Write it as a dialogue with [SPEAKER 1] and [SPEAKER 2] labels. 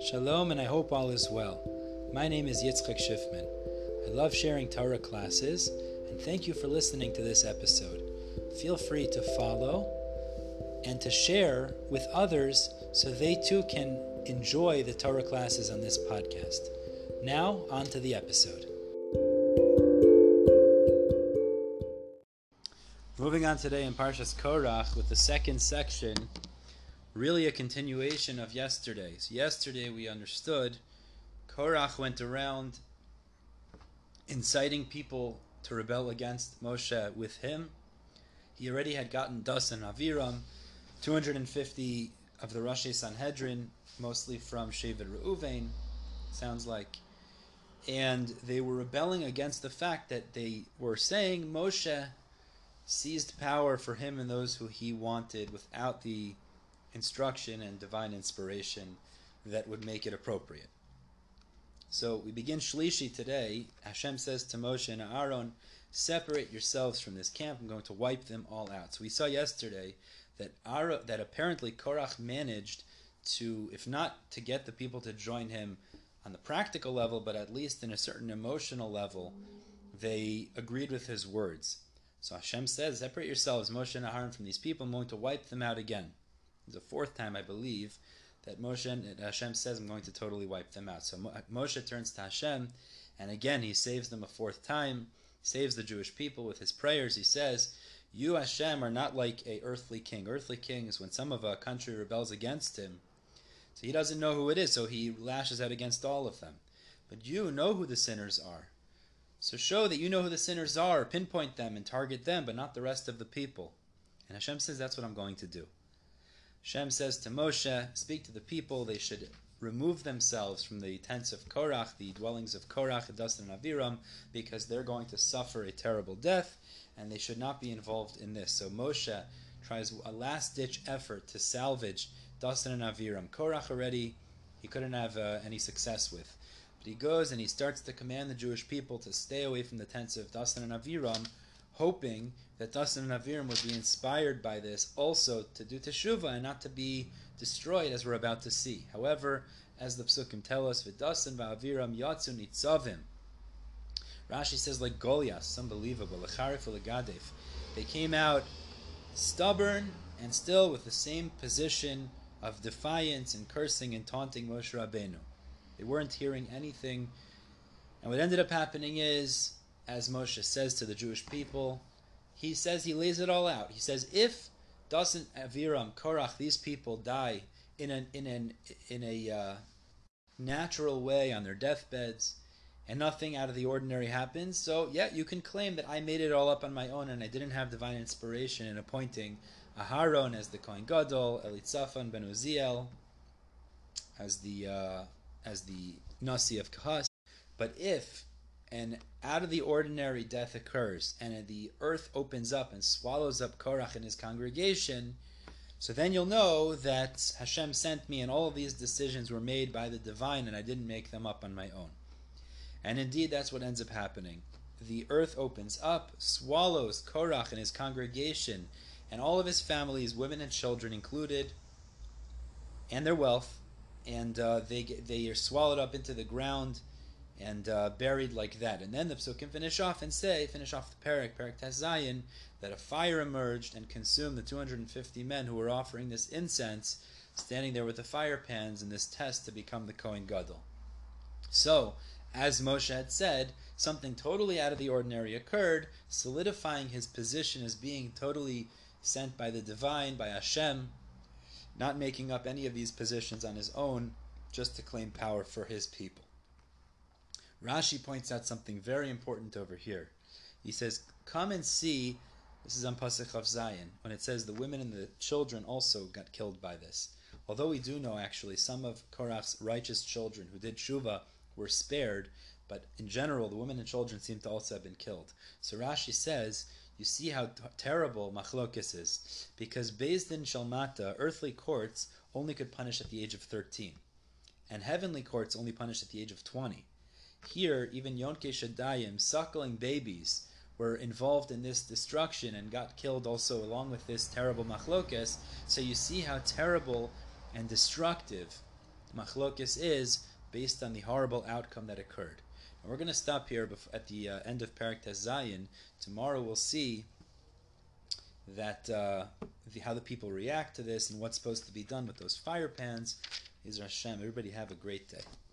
[SPEAKER 1] Shalom, and I hope all is well. My name is Yitzchak Schiffman. I love sharing Torah classes, and thank you for listening to this episode. Feel free to follow and to share with others so they too can enjoy the Torah classes on this podcast. Now, on to the episode. Moving on today in Parshas Korach with the second section really a continuation of yesterday's. Yesterday we understood Korach went around inciting people to rebel against Moshe with him. He already had gotten Dasan Aviram, 250 of the Rashei Sanhedrin, mostly from Shevet Reuven, sounds like. And they were rebelling against the fact that they were saying Moshe seized power for him and those who he wanted without the instruction and divine inspiration that would make it appropriate. So we begin Shlishi today. Hashem says to Moshe and Aaron, separate yourselves from this camp. I'm going to wipe them all out. So we saw yesterday that Aaron, that apparently Korach managed to, if not to get the people to join him on the practical level, but at least in a certain emotional level, they agreed with his words. So Hashem says, separate yourselves, Moshe and Aaron, from these people. I'm going to wipe them out again the fourth time, I believe, that Moshe Hashem says, "I'm going to totally wipe them out." So Moshe turns to Hashem, and again he saves them a fourth time, saves the Jewish people with his prayers. He says, "You Hashem are not like a earthly king. Earthly kings, when some of a country rebels against him, so he doesn't know who it is, so he lashes out against all of them. But you know who the sinners are." So show that you know who the sinners are, pinpoint them and target them, but not the rest of the people. And Hashem says that's what I'm going to do. Shem says to Moshe, Speak to the people, they should remove themselves from the tents of Korach, the dwellings of Korach, Dasan and Aviram, because they're going to suffer a terrible death, and they should not be involved in this. So Moshe tries a last ditch effort to salvage Dasan and Aviram. Korach already he couldn't have uh, any success with. But he goes and he starts to command the Jewish people to stay away from the tents of Dasan and Aviram, hoping that Dasan and Aviram would be inspired by this also to do teshuva and not to be destroyed as we're about to see. However, as the psukim tell us, v'dasan v'aviram yatsu nitzavim. Rashi says like Goliath, unbelievable. Lecharif legadef. They came out stubborn and still with the same position of defiance and cursing and taunting Moshe Rabbeinu. They weren't hearing anything. And what ended up happening is, as Moshe says to the Jewish people, he says he lays it all out. He says if Dasan Aviram Korach these people die in an in an in a uh, natural way on their deathbeds and nothing out of the ordinary happens, so yeah, you can claim that I made it all up on my own and I didn't have divine inspiration in appointing Aharon as the Kohen Gadol, Elitzaphan ben Uziel as the uh, as the Nasi of Kahas. But if and out of the ordinary death occurs, and the earth opens up and swallows up Korach and his congregation, so then you'll know that Hashem sent me, and all of these decisions were made by the divine, and I didn't make them up on my own. And indeed, that's what ends up happening. The earth opens up, swallows Korach and his congregation, and all of his families, women and children included, and their wealth, and uh, they they are swallowed up into the ground and uh, buried like that. And then the psukim finish off and say, finish off the parak, parak Zayin, that a fire emerged and consumed the 250 men who were offering this incense, standing there with the fire pans in this test to become the Kohen Gadol. So, as Moshe had said, something totally out of the ordinary occurred, solidifying his position as being totally sent by the divine, by Hashem, not making up any of these positions on his own, just to claim power for his people. Rashi points out something very important over here. He says, Come and see, this is on Pasach of Zion, when it says the women and the children also got killed by this. Although we do know actually some of Korach's righteous children who did Shuva were spared, but in general the women and children seem to also have been killed. So Rashi says, you see how t- terrible Machlokis is, because Beis Din Shalmata, earthly courts, only could punish at the age of 13, and heavenly courts only punish at the age of 20. Here, even Yonke Shadayim, suckling babies, were involved in this destruction and got killed also along with this terrible machlokes. So you see how terrible and destructive machlokes is based on the horrible outcome that occurred. And we're going to stop here at the uh, end of Parak Zayin. Tomorrow we'll see that uh, the, how the people react to this and what's supposed to be done with those fire pans. Is Hashem. Everybody have a great day.